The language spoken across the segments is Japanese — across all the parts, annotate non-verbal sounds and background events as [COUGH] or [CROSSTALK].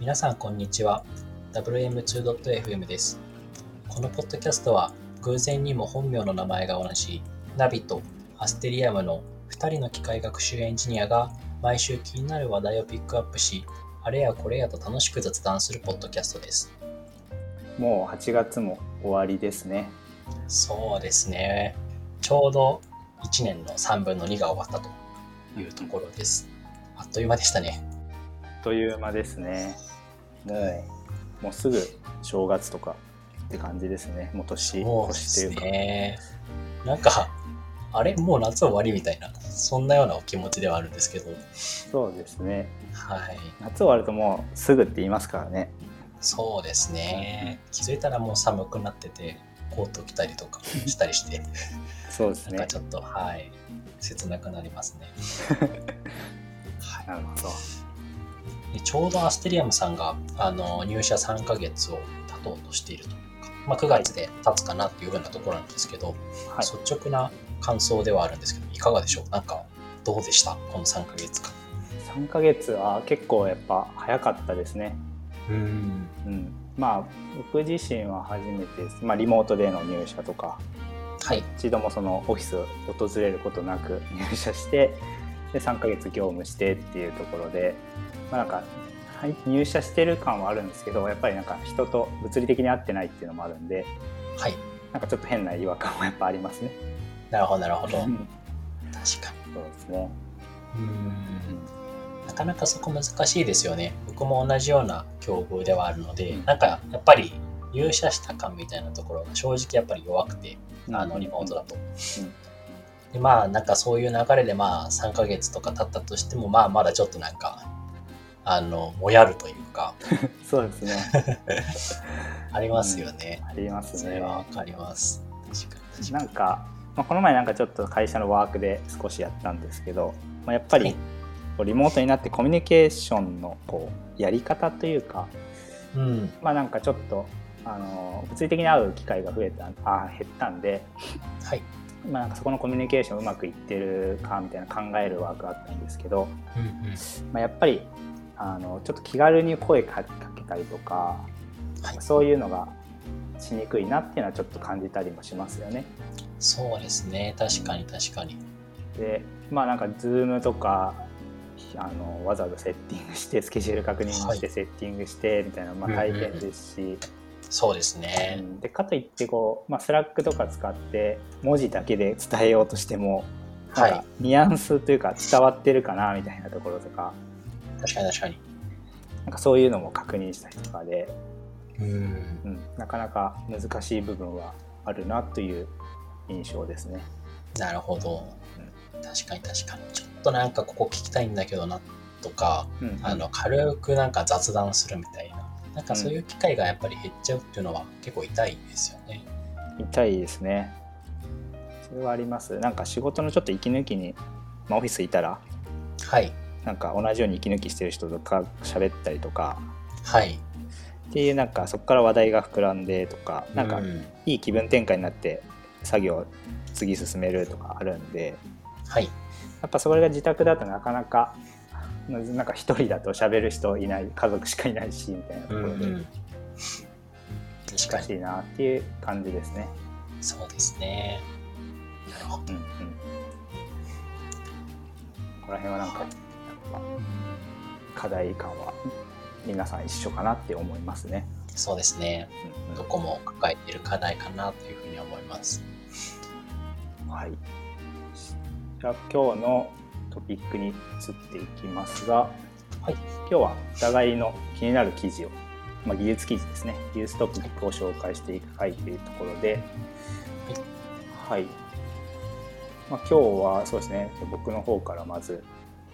皆さんこんにちは。WM2.FM です。このポッドキャストは偶然にも本名の名前が同じナビとアステリアムの2人の機械学習エンジニアが毎週気になる話題をピックアップしあれやこれやと楽しく雑談するポッドキャストです。もう8月も終わりですね。そうですね。ちょうど1年の3分の2が終わったというところです。あっという間でしたね。あっという間ですね。もう、もうすぐ正月とかって感じですね。もう年、そうです年というか。ね。なんか、あれ？もう夏終わりみたいな、そんなようなお気持ちではあるんですけど、そうですね。はい。夏終わるともうすぐって言いますからね。そうですね。気づいたらもう寒くなってて、コート着たりとかしたりして、[LAUGHS] そうですねなんか。ちょっと、はい、切なくなりますね。は [LAUGHS] いなるほど。でちょうどアステリアムさんがあの入社3ヶ月を経とうとしているというか、まあ、9月で経つかなっていうふうなところなんですけど、はい。率直な感想ではあるんですけどいかがでしょう？なんかどうでした？この3ヶ月間3ヶ月は結構やっぱ早かったですね。うんうん。まあ、僕自身は初めてです。まあ、リモートでの入社とか、はい一度もそのオフィスを訪れることなく入社してで3ヶ月業務してっていうところで、まあ、なんかはい入社してる感はあるんですけどやっぱりなんか人と物理的に会ってないっていうのもあるんではい。なんかちょっと変な違和感はやっぱありますね。なるほどなるほど。確かうんに。そうですね。うん。なかなかそこ難しいですよね。僕も同じような境遇ではあるので、うん。なんかやっぱり入社した感みたいなところが正直やっぱり弱くてあのリモートだと。でまあなんかそういう流れでまあ3ヶ月とか経ったとしてもまあまだちょっとなんかあのもやるというか [LAUGHS] そうですね。[LAUGHS] ありますよね。ありますそれね。はわかります。確かなんか、まあ、この前なんかちょっと会社のワークで少しやったんですけど、まあ、やっぱりはいリモートになってコミュニケーションのこうやり方というかに。うん。まあなんかちょっとあの物理的に会う機会が増えたあ減ったんで、はい。まあ、なんかそこのコミュニケーションうまくいってるかみたいな考えるワークがあったんですけど、うんうん。まあ、やっぱりあのちょっと気軽に声かけたりとか、はいそういうのがしにくいなっていうのはちょっと感じたりもしますよね。そうですね。確かに確かに。でまあなんか Zoom とかあのわざわざセッティングしてスケジュール確認してはいセッティングしてみたいな、まあ、大変ですし、そうですうね。んでかといってこう、まあ、 Slack とか使って文字だけで伝えようとしてもはいニュアンスというか伝わってるかなみたいなところとか確かに確かに。なんかそういうのも確認したりとかで、うん。うん、なかなか難しい部分はあるなという印象ですね。なるほど。確かに確かに。ちょっとなんかここ聞きたいんだけどなとか、うんあの軽くなんか雑談するみたいな。なんかそういう機会がやっぱり減っちゃうっていうのは結構痛いですよね。痛いですね。それはあります。なんか仕事のちょっと息抜きに、まあ、オフィスいたらはい。なんか同じように息抜きしてる人とか喋ったりとかはい。っていうなんかそこから話題が膨らんでとかなんかういい気分転換になって作業を次進めるとかあるんではい。やっぱそれが自宅だとなかなかなんか一人だと喋る人いない家族しかいないしみたいなところで難しいなっていう感じですね。そうですね。なるほど。うんうん、ここら辺はなんかやっぱ課題感は皆さん一緒かなって思いますね。そうですね。うんうんどこも抱えている課題かなというふうに思います。はい。じゃあ今日のトピックに移っていきますが、はい。今日はお互いの気になる記事を、まあ、技術記事ですね、技術トピックを紹介していく回というところで、はい。まあ、今日はそうですね、僕の方からまず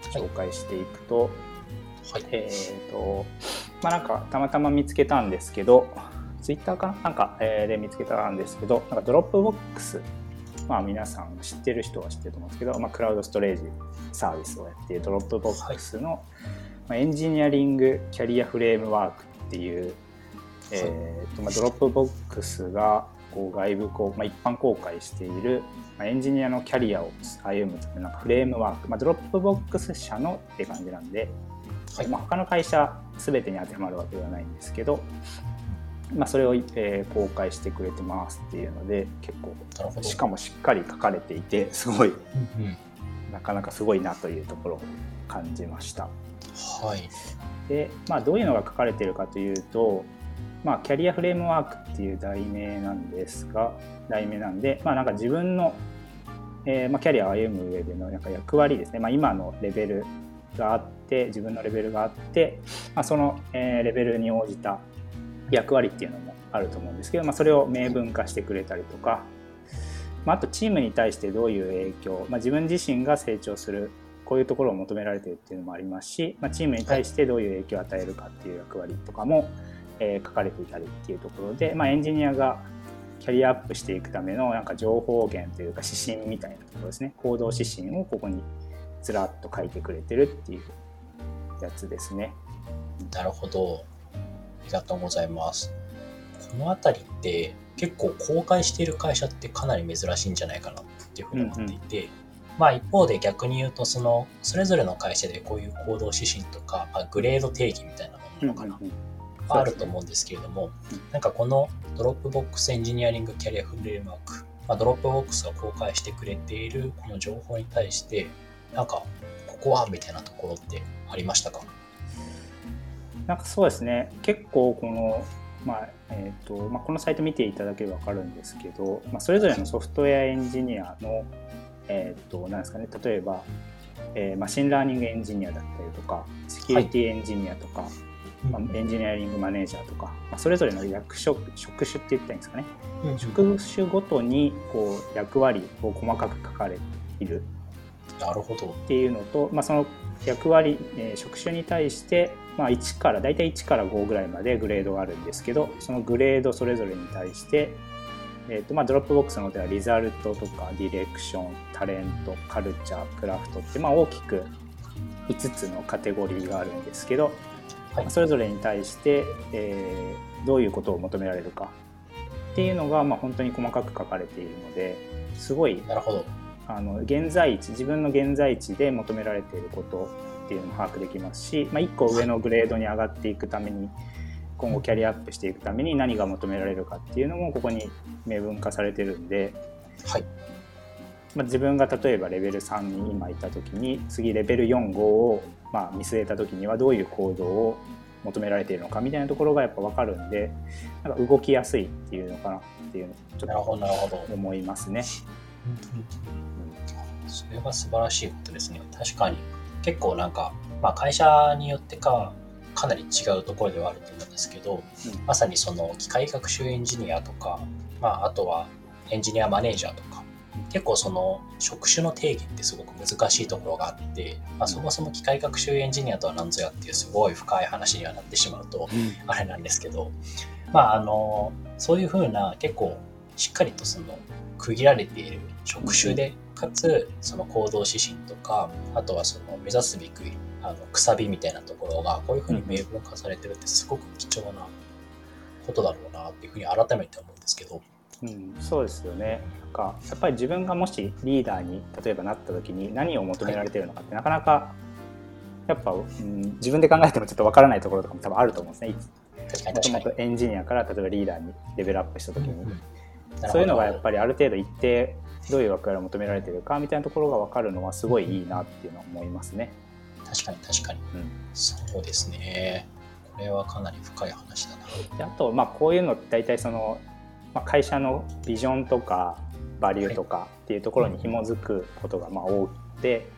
紹介していくと、はい。えっ、と、まあなんかたまたま見つけたんですけど、ツイッターかな？なんか、えーで見つけたんですけど、なんか Dropbox、まあ皆さん知ってる人は知ってると思うんですけど、まあクラウドストレージサービスをやっている Dropbox の、まあ、 Engineering Career Framework っていう、えーとまあ、 Dropbox がこう外部こう、まあ、一般公開している、まあ、エンジニアのキャリアを歩むためのなんかフレームワーク、まあ、 Dropbox 社のって感じなんで、はいまあ、他の会社全てに当てはまるわけではないんですけど、まあ、それを、えー公開してくれてますっていうので結構。しかもしっかり書かれていてすごいうんうんなかなかすごいなというところを感じました。はい。で、まあ、どういうのが書かれているかというと、まあ、キャリアフレームワークっていう題名なんですが題名なんで、まあ、なんか自分の、えーまあ、キャリアを歩む上でのなんか役割ですね、まあ、今のレベルがあって自分のレベルがあって、まあ、その、えーレベルに応じた役割っていうのもあると思うんですけど、まあ、それを明文化してくれたりとか、まあ、あとチームに対してどういう影響、まあ、自分自身が成長するこういうところを求められているっていうのもありますし、まあ、チームに対してどういう影響を与えるかっていう役割とかも、えー書かれていたりっていうところで、まあ、エンジニアがキャリアアップしていくためのなんか情報源というか指針みたいなところですね行動指針をここにずらっと書いてくれてるっていうやつですね。なるほど。ありがとうございます。このあたりって結構公開している会社ってかなり珍しいんじゃないかなっていうふうに思っていて、まあ一方で逆に言うとそのそれぞれの会社でこういう行動指針とか、まあ、グレード定義みたいなものなのかな、うんうんまああると思うんですけれども、なんかこの Dropbox Engineering Career Framework、まあ、 Dropbox が公開してくれているこの情報に対して、なんかここはみたいなところってありましたか？なんかそうですね。結構この、まあえーとまあ、このサイト見ていただければ分かるんですけど、まあ、それぞれのソフトウェアエンジニアの、えー、となんですかね。例えば、えー machine learning engineer だったりとかセキュリティエンジニアとか、まあ、エンジニアリングマネージャーとか、まあ、それぞれの役職職種って言ったらいいんですかね。うん。職種ごとにこう役割を細かく書かれている。なるほど。っていうのと、まあ、その役割、えー職種に対して、まあ、1から大体1から5ぐらいまでグレードがあるんですけどそのグレードそれぞれに対して、えーとまあ、 Dropbox の方では result とか direction talent culture craft って、まあ、大きく5つのカテゴリーがあるんですけど、はいまあそれぞれに対して、えーどういうことを求められるかっていうのが、まあ、本当に細かく書かれているのですごいなるほど。あの現在地自分の現在地で求められていることっていうのも把握できますし、まあ、1個上のグレードに上がっていくために今後キャリアアップしていくために何が求められるかっていうのもここに明文化されてるんで、はい。まあ、自分が例えばレベル3に今いた時に次レベル45をまあ見据えた時にはどういう行動を求められているのかみたいなところがやっぱ分かるんでなんか動きやすいっていうのかなっていうのをちょっ。と思いますね。それは素晴らしいことですね。確かに。結構なんか、まあ会社によってか、かなり違うところではあると思うんですけど、うんまさにその機械学習エンジニアとか、まああとはエンジニアマネージャーとか、結構その職種の定義ってすごく難しいところがあって、まあ、そもそも機械学習エンジニアとは何ぞやっていうすごい深い話にはなってしまうとあれなんですけど、まああのそういうふうな結構しっかりとその区切られている職種で、かつその行動指針とかあとはその目指すべきあのくさびみたいなところがこういうふうに明文化されてるってすごく貴重なことだろうなっていうふうに改めて思うんですけど。うん、そうですよねなんかやっぱり自分がもしリーダーに例えばなった時に何を求められてるのかってなかなかやっぱ、うん、自分で考えてもちょっとわからないところとかも多分あると思うんですねもと。もとエンジニアから例えばリーダーにレベルアップした時に、うんうんそういうのがやっりぱりある程度一定どういう役割を求められてるかみたいなところが分かるのはすごいいいなっていうのは思いますね。確かに確かに。うんそうですね。これはかなり深い話だな。であと、まあ、こういうのって大体その、まあ、会社のビジョンとかバリューとかっていうところに紐づくことがまあ多くて、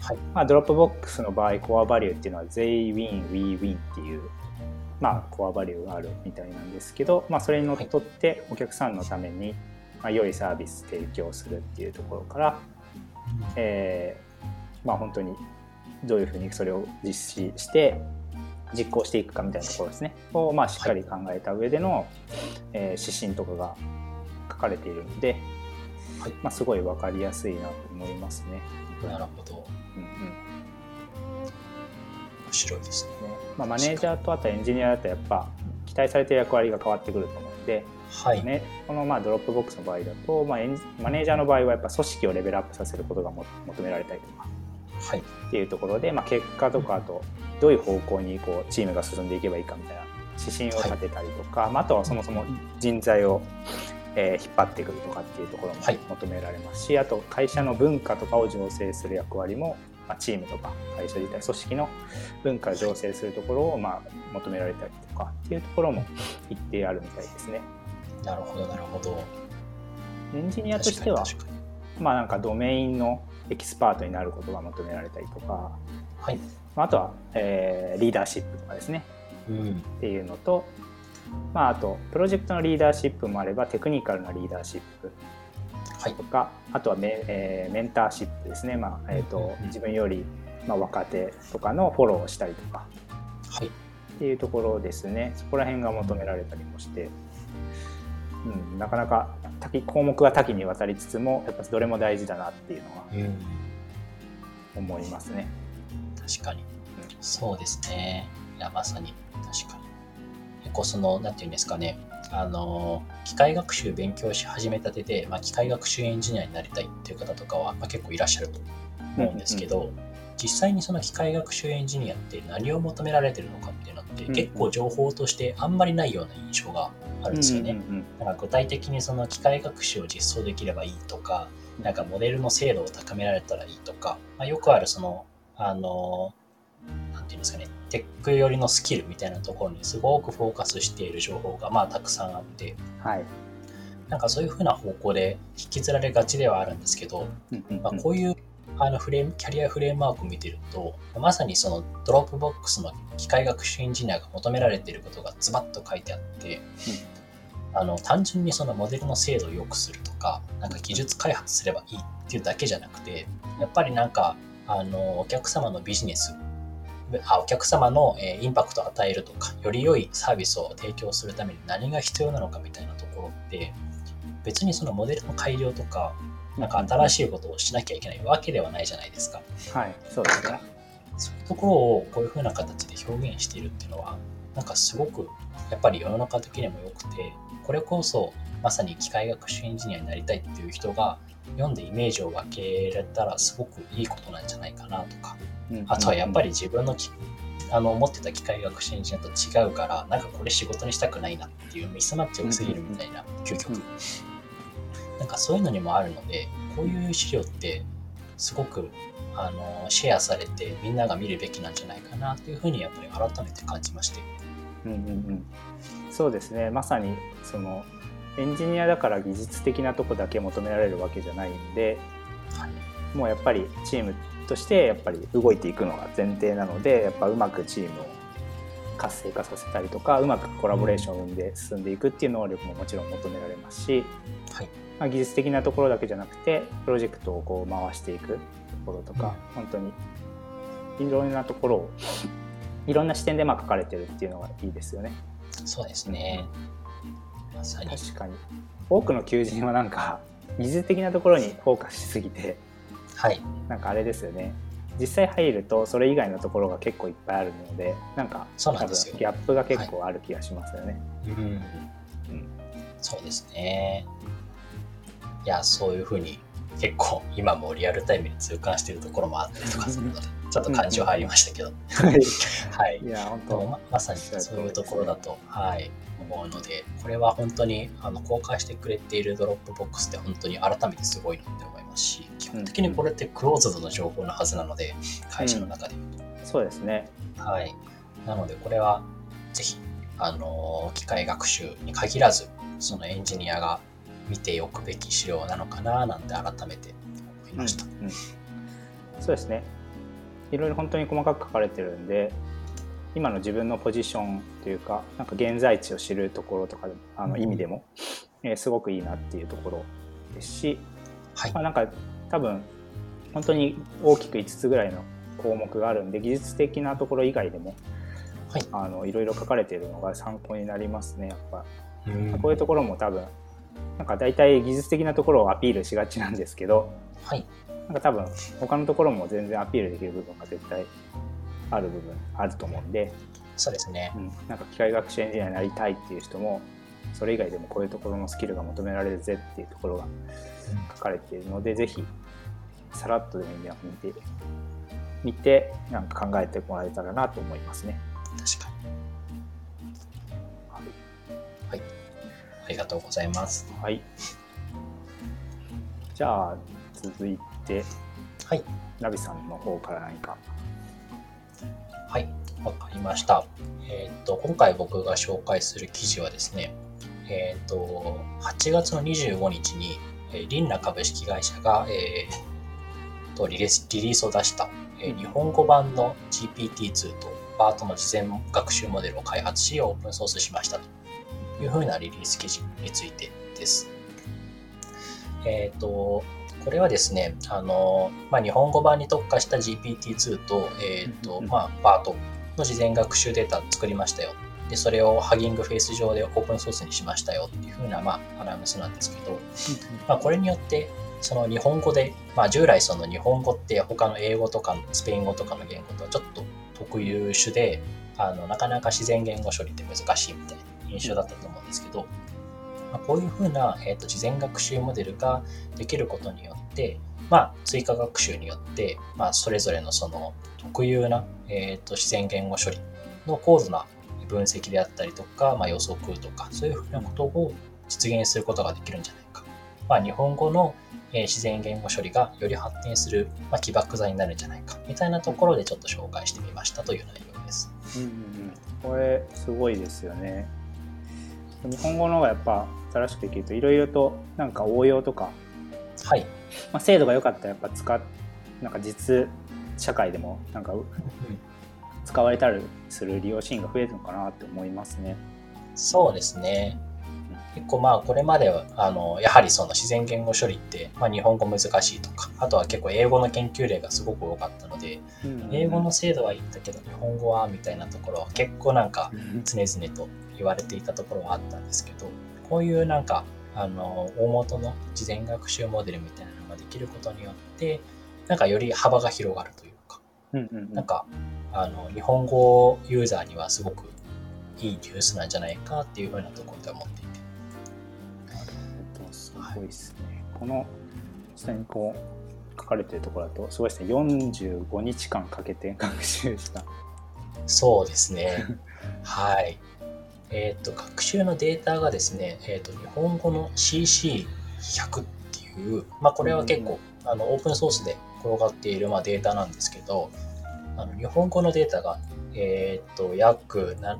はい。まあ、 Dropbox の場合 core value っていうのは They win we win っていう、まあ、 core value があるみたいなんですけど、まあ、それにのっとってお客さんのために、まあ、良いサービス提供するっていうところから、えーまあ、本当にどういうふうにそれを実施して実行していくかみたいなところですねを、まあ、しっかり考えた上での、えー指針とかが書かれているので、はいまあ、すごい分かりやすいなと思いますね。なるほど。うんうん面白いですね。ねまあ、マネージャーとあとエンジニアだとやっぱ期待されている役割が変わってくると思うので、はい。ね、このまあ Dropbox の場合だと、まあ、エンジマネージャーの場合はやっぱ組織をレベルアップさせることがも求められたりとか、はい。っていうところで、まあ、結果とかあとどういう方向にこうチームが進んでいけばいいかみたいな指針を立てたりとか、まあ、あとはそもそも人材を、えー引っ張ってくるとかっていうところもはい求められますし、あと会社の文化とかを醸成する役割も、まあ、チームとか会社自体組織の文化を醸成するところを、まあ、求められたりとかっていうところも一定あるみたいですね。なるほど、なるほど。エンジニアとしてはまあなんかドメインのエキスパートになることが求められたりとか、はい。まあ、あとは、えーリーダーシップとかですねうん。っていうのと、まあ、あとプロジェクトのリーダーシップもあればテクニカルなリーダーシップはいと。かあとはメ,、えーメンターシップですね、まあえーとうん自分より、まあ、若手とかのフォローをしたりとかはい。っていうところですねそこら辺が求められたりもして、うん、なかなか多岐項目は多岐にわたりつつもやっぱどれも大事だなっていうのはうん。思いますね。確かに。そうですね。いや、まさに、確かに。結構その、なんていうんですかね。あの、機械学習勉強し始めたてで、まあ、機械学習エンジニアになりたいっていう方とかは、まあ、結構いらっしゃると思うんですけど、実際にその機械学習エンジニアって何を求められてるのかっていうのって、うん結構情報としてあんまりないような印象があるんですよね。うんうんなんか具体的にその機械学習を実装できればいいとか、なんかモデルの精度を高められたらいいとか、まあ、よくあるその、あの、なんていうんですかね、テック寄りのスキルみたいなところにすごくフォーカスしている情報がまあたくさんあって、うんはい。なんかそういうふうな方向で引きずられがちではあるんですけど、まあ、こういうあのフレームキャリアフレームワークを見てるとまさにその Dropbox の機械学習エンジニアが求められていることがズバッと書いてあって、あの単純にそのモデルの精度を良くするとかなんか技術開発すればいいっていうだけじゃなくてやっぱりなんかあのお客様のビジネスあお客様の、えーインパクトを与えるとかより良いサービスを提供するために何が必要なのかみたいなところって別にそのモデルの改良とかなんか新しいことをしなきゃいけないわけではないじゃないですか。はいそうですね。そういうところをこういう風な形で表現しているっていうのはなんかすごくやっぱり世の中的にも良くてこれこそまさに機械学習エンジニアになりたいっていう人が読んでイメージを分けられたらすごくいいことなんじゃないかなとか。あとはやっぱり自分のきあの思ってた機械学習エンジニアと違うからなんかこれ仕事にしたくないなっていうミスマッチが多すぎるみたいな究極。うんなんかそういうのにもあるのでこういう資料ってすごくあのシェアされてみんなが見るべきなんじゃないかなというふうにやっぱり改めて感じまして。うんうんうん。そうですね。まさにそのエンジニアだから技術的なとこだけ求められるわけじゃないんではい。もうやっぱりチームとしてやっぱり動いていくのが前提なのでやっぱうまくチームを活性化させたりとかうまくコラボレーションを生んで進んでいくっていう能力ももちろん求められますし、はい。まあ、技術的なところだけじゃなくてプロジェクトをこう回していくところとか、本当にいろんなところをいろんな視点でまあ書かれてるっていうのがいいですよね。そうですね。ま確かに。多くの求人はなんか技術的なところにフォーカスしすぎてはい。なんかあれですよね実際入るとそれ以外のところが結構いっぱいあるのでなんか多分ギャップが結構ある気がしますよね。うん。うん。そうですね。いやそういうふうに結構今もリアルタイムに痛感しているところもあったりとかするのでちょっと感情入りましたけど。[LAUGHS] はい。いや本当ままさにそういうところだと、はい、思うので、これは本当にあの公開してくれているドロップボックスって本当に改めてすごいなって思いますし、基本的にこれってクローズドの情報のはずなので、会社の中で。そうですね。はい。なので、これはぜひ、あの、機械学習に限らず、そのエンジニアが見ておくべき資料なのかななんて改めて思いました。うんうんそうですね。いろいろ本当に細かく書かれてるんで今の自分のポジションというかなんか現在地を知るところとかあの意味でも、えーすごくいいなっていうところですし、はいまあ、なんか多分本当に大きく5つぐらいの項目があるんで技術的なところ以外でも、はいあのいろいろ書かれているのが参考になりますねやっぱ。うんこういうところも多分なんか大体技術的なところをアピールしがちなんですけどはい。なんか多分他のところも全然アピールできる部分が絶対ある部分あると思うんで、そうですねう。ん、なんか機械学習エンジニアになりたいっていう人もそれ以外でもこういうところのスキルが求められるぜっていうところが書かれているのでぜひさらっとでもいいんで見て見てなんか考えてもらえたらなと思いますね。確かに。はい。ありがとうございます。はい。じゃあ続いて、はい。ナビさんの方から何か。はい、わかりました。えっ、と、今回僕が紹介する記事はですね、えっ、と、8月の25日に、えー、リンナ株式会社が、えー、とリリースを出した、えー、日本語版の GPT-2 と BART の事前学習モデルを開発しオープンソースしましたというふうなリリース記事についてです。えっ、ー、と、これはですね、あの、まあ、日本語版に特化した GPT-2 と、えっ、ー、と、まあ、BART の事前学習データ作りましたよ。で、それをハギングフェイス上でオープンソースにしましたよ。っていうふうな、まあ、アナウンスなんですけど、まあ、これによって、その日本語で、まあ、従来その日本語って他の英語とかスペイン語とかの言語とはちょっと特有種で、あのなかなか自然言語処理って難しいみたいな印象だったと思うんですけど、まあ、こういうふうな、えーと、事前学習モデルができることによって、まあ、追加学習によって、まあ、それぞれのその特有な、えーと、自然言語処理の高度な分析であったりとか、まあ、予測とかそういうふうなことを実現することができるんじゃないか。まあ、日本語のえ自然言語処理がより発展する、まあ、起爆剤になるんじゃないかみたいなところでちょっと紹介してみましたという内容です。うんうんうん、これすごいですよね。日本語の方がやっぱ新しくできるといろいろとなんか応用とか、はいまあ、精度が良かったらやっぱ使なんか実社会でもなんか使われたりする利用シーンが増えるのかなって思いますね。そうですね。結構まあこれまではあのやはりその自然言語処理って、まあ、日本語難しいとかあとは結構英語の研究例がすごく多かったので、英語の精度はいいんだけど日本語はみたいなところは結構なんか常々と言われていたところはあったんですけどこういうなんかあの大元の事前学習モデルみたいなのができることによってなんかより幅が広がるというか、なんかあの日本語ユーザーにはすごくいいニュースなんじゃないかっていうふうなところで思っていて。すごいですね。この下にこう書かれてるところだと、すごいですね。45日間かけて学習した。そうですね。はい。えっ、ー、と、学習のデータがですね、えっ、ー、と、日本語の CC100 っていう、まあ、これは結構、うん、あの、オープンソースで転がっている、まあ、データなんですけど、あの、日本語のデータが、えっ、ー、と、約、な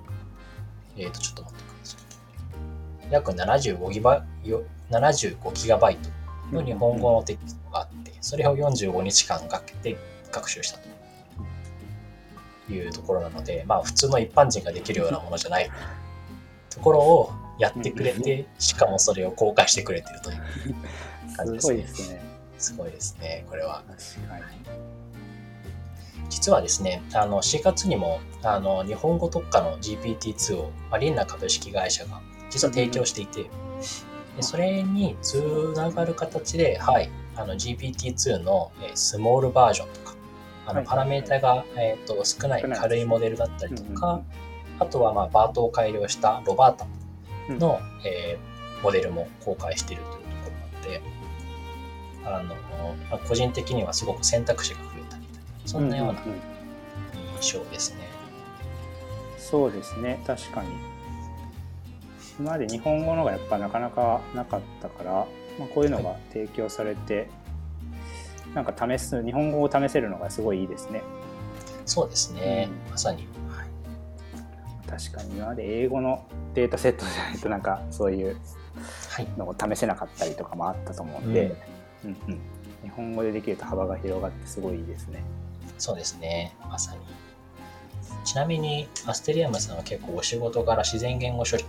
えっ、と、ちょっと待ってください。約75ギバ75ギガバイトの日本語のテキストがあって、それを45日間かけて学習したというところなので、まあ普通の一般人ができるようなものじゃないところをやってくれて、しかもそれを公開してくれてるという。感じですね。すごいですね。すごいですね、これは。実はですね、あの4月にもあの日本語特化の GPT-2 をマリンナ株式会社が実は提供していて、でそれにつながる形で、はい、あの GPT-2 の、えスモールバージョンとか、あのパラメータが、えー、と少ない軽いモデルだったりとか、あとはまあバートを改良したロバータの、えー、モデルも公開しているというところなので、あのまあ、個人的にはすごく選択肢が増えたりそんなような印象ですね。そうですね。確かに。今まで日本語のがやっぱなかなかなかったから、まあ、こういうのが提供されて、はい、なんか試す日本語を試せるのがすごいいいですね。そうですね、うん、まさに、はい、確かに今まで英語のデータセットじゃないとなんかそういうのを試せなかったりとかもあったと思うんで、うんうん、日本語でできると幅が広がってすごいいいですね。そうですねまさにちなみにアステリアムさんは結構お仕事柄自然言語処理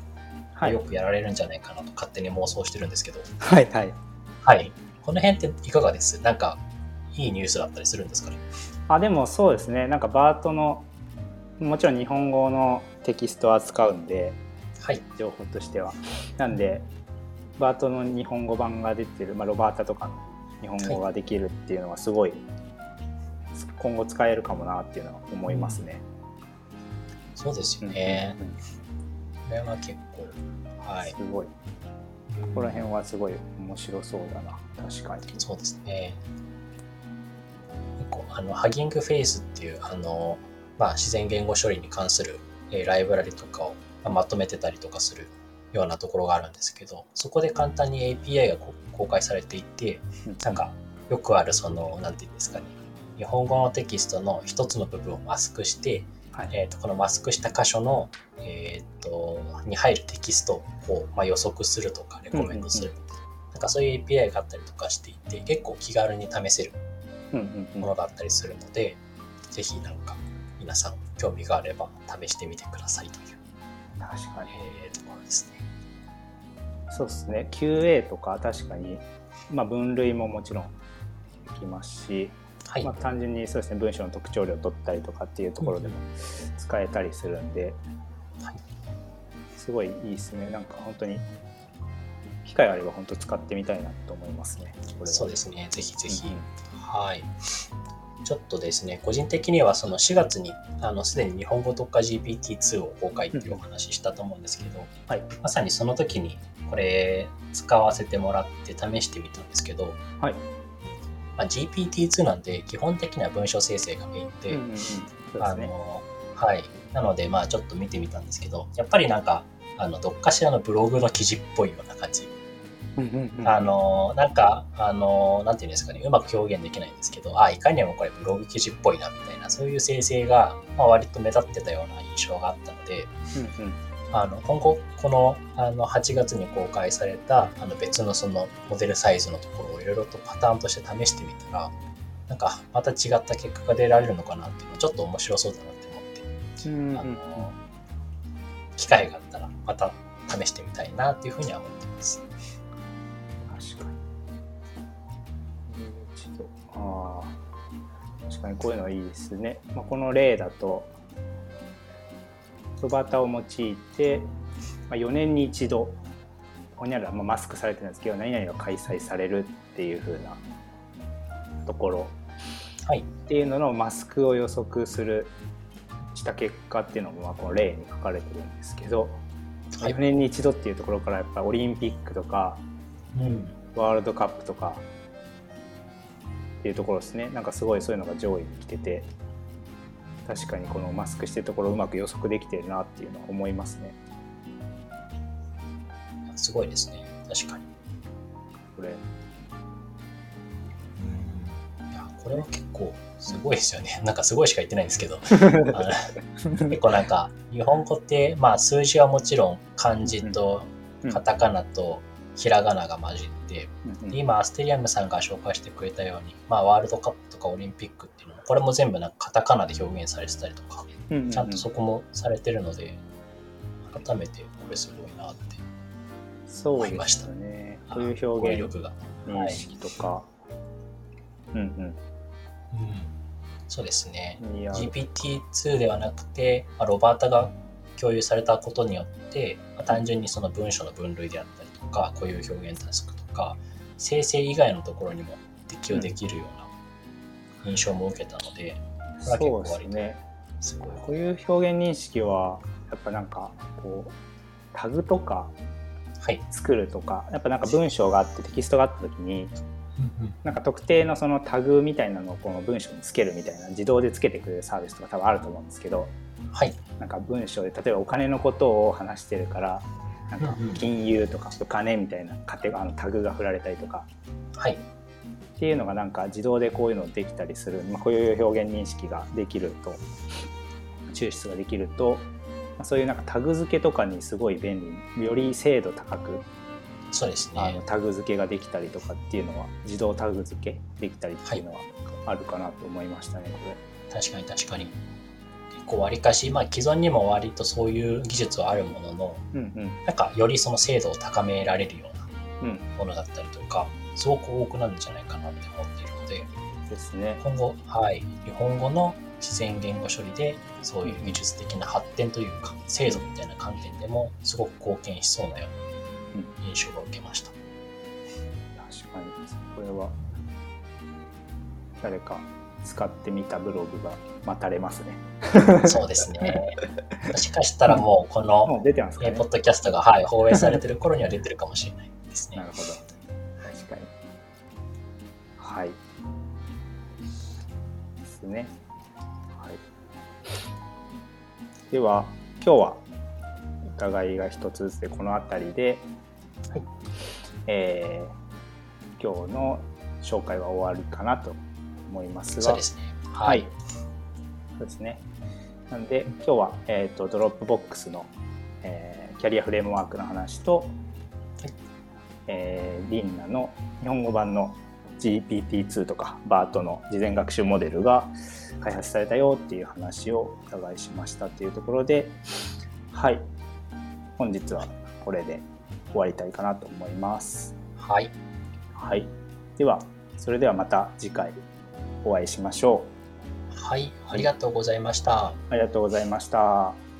よくやられるんじゃないかなと勝手に妄想してるんですけど。はいはい。はい。この辺っていかがです？なんか、いいニュースだったりするんですかね？あ、でもそうですね。なんかバートの、もちろん日本語のテキストを扱うんで、はい。情報としては。なんで、バートの日本語版が出てる、まあ、ロバータとかの日本語ができるっていうのはすごい、はい、今後使えるかもなっていうのは思いますね。うん、そうですよね。これは結構、はい。すごい。ここら辺はすごい面白そうだな。確かに。そうですね。あのハギングフェイスっていうあの、まあ、自然言語処理に関する、えーライブラリとかをまとめてたりとかするようなところがあるんですけど、そこで簡単に API がこ公開されていて、なんかよくあるその、なんていうんですかね、日本語のテキストの一つの部分をマスクして、はい。えー、とこのマスクした箇所の、えー、とに入るテキストを、まあ、予測するとかレコメンドする、なんかそういう API があったりとかしていて結構気軽に試せるうんうんうん。ものがあったりするので、ぜひなんか皆さん興味があれば試してみてくださいという、確かに。えーところですね。そうですね。QA とか確かに、まあ、分類ももちろんできますし、はい、まあ、単純にそうですね文章の特徴量を取ったりとかっていうところでも使えたりするんで、はい。すごいいいですね。なんか本当に機会あれば本当使ってみたいなと思いますね。そうですね、ぜひぜひ。うんうん。はい。ちょっとですね、個人的にはその4月にあのすでに日本語特化 GPT-2 を公開っていうお話ししたと思うんですけど、はいまさにその時にこれ使わせてもらって試してみたんですけど、はいまあ、GPT-2 なんで基本的には文章生成がメインで、うんうんうんそうであのはい。なので、まあちょっと見てみたんですけど、やっぱりなんか、あの、どっかしらのブログの記事っぽいような感じ。あの、なんか、あの、なんていうんですかね、うまく表現できないんですけど、あ、いかにもこれブログ記事っぽいな、みたいな、そういう生成が、まあ、割と目立ってたような印象があったので、うんうん。あの、今後、この、あの、8月に公開された、あの、別のその、モデルサイズのところをいろいろとパターンとして試してみたら、なんか、また違った結果が出られるのかなっていうのちょっと面白そうだなって思って、あの、機会があったら、また試してみたいなっていうふうには思ってます。確かに。一度。ああ。確かにこういうのはいいですね。まあ、この例だと、ソバタを用いて、まあ、4年に一度、ここにある、まあ、マスクされてるんですけど、何々が開催されるっていう風なところはい。っていうののマスクを予測するした結果っていうのもまあこの例に書かれてるんですけど、はい4年に一度っていうところからやっぱオリンピックとかうん。ワールドカップとかっていうところですねなんかすごいそういうのが上位に来てて確かにこのマスクしてるところをうまく予測できてるなっていうのは思いますねすごいですね。確かに。これいや、これは結構すごいですよね。[LAUGHS] なんかすごいしか言ってないんですけど。[LAUGHS] 結構なんか、日本語って、まあ数字はもちろん漢字とうんカタカナとひらがなが混じって、うんうんで今アステリアムさんが紹介してくれたように、まあワールドカップとかオリンピックっていうのも、これも全部なんかカタカナで表現されてたりとか、うんうんうんちゃんとそこもされてるので、改めてこれすごいなって。そうですよねこういう語表現彙力が。認識とか、うんうん。そうですね。うんいや GPT-2 ではなくて、まあロバータが共有されたことによって、まあ単純にその文章の分類であったりとか、こういう表現タスクとか、生成以外のところにも適用できるような印象も受けたので、これは結構そうです割とねすごい。こういう表現認識はやっぱなんかこうタグとかはい。作るとかやっぱなんか文章があってテキストがあった時になんか特定のそのタグみたいなのをこの文章につけるみたいな自動でつけてくれるサービスとか多分あると思うんですけどはい。なんか文章で例えばお金のことを話してるからなんか金融とかお金みたいなカテあのタグが振られたりとか。はい。っていうのがなんか自動でこういうのできたりする、まあ、こういう表現認識ができると。抽出ができると、まあ、そういうなんかタグ付けとかにすごい便利。より精度高く。そうですあのね。タグ付けができたりとかっていうのは自動タグ付けできたりっていうのはあるかなと思いましたね、こ確かに確かに。結構割かし、まあ既存にも割とそういう技術はあるものの、れ。うんうんなんかよりその精度を高められるようなうんものだったりとか、すごく多くなるんじゃないかなって思っているので、ですね。今後、はい、日本語の自然言語処理で、そういう技術的な発展というか、精度みたいな観点でも、すごく貢献しそうなような印象が受けました。確かにこれは誰か使ってみたブログが待たれますね。そうですね。もしかしたらもう、こもの、う出てますかねえーポ。ッドキャストが、はい、放映されてる頃には出てるかもしれないですね。な[LAUGHS] るほど。確かに。はい。でね。はい、では今日はお互いが一つずつでこの辺りで、はいえー、今日の紹介は終わりかなと思いますが。そうですね。はい、そうですね。なんで今日は、えーと、ドロップボックスの、えー、キャリアフレームワークの話と、はい。えー、リンナの日本語版の GPT-2 とか BART の事前学習モデルが開発されたよっていう話をお伺いしましたというところではい。本日はこれで終わりたいかなと思います。はい、はい、ではそれではまた次回お会いしましょう。はいありがとうございました。ありがとうございました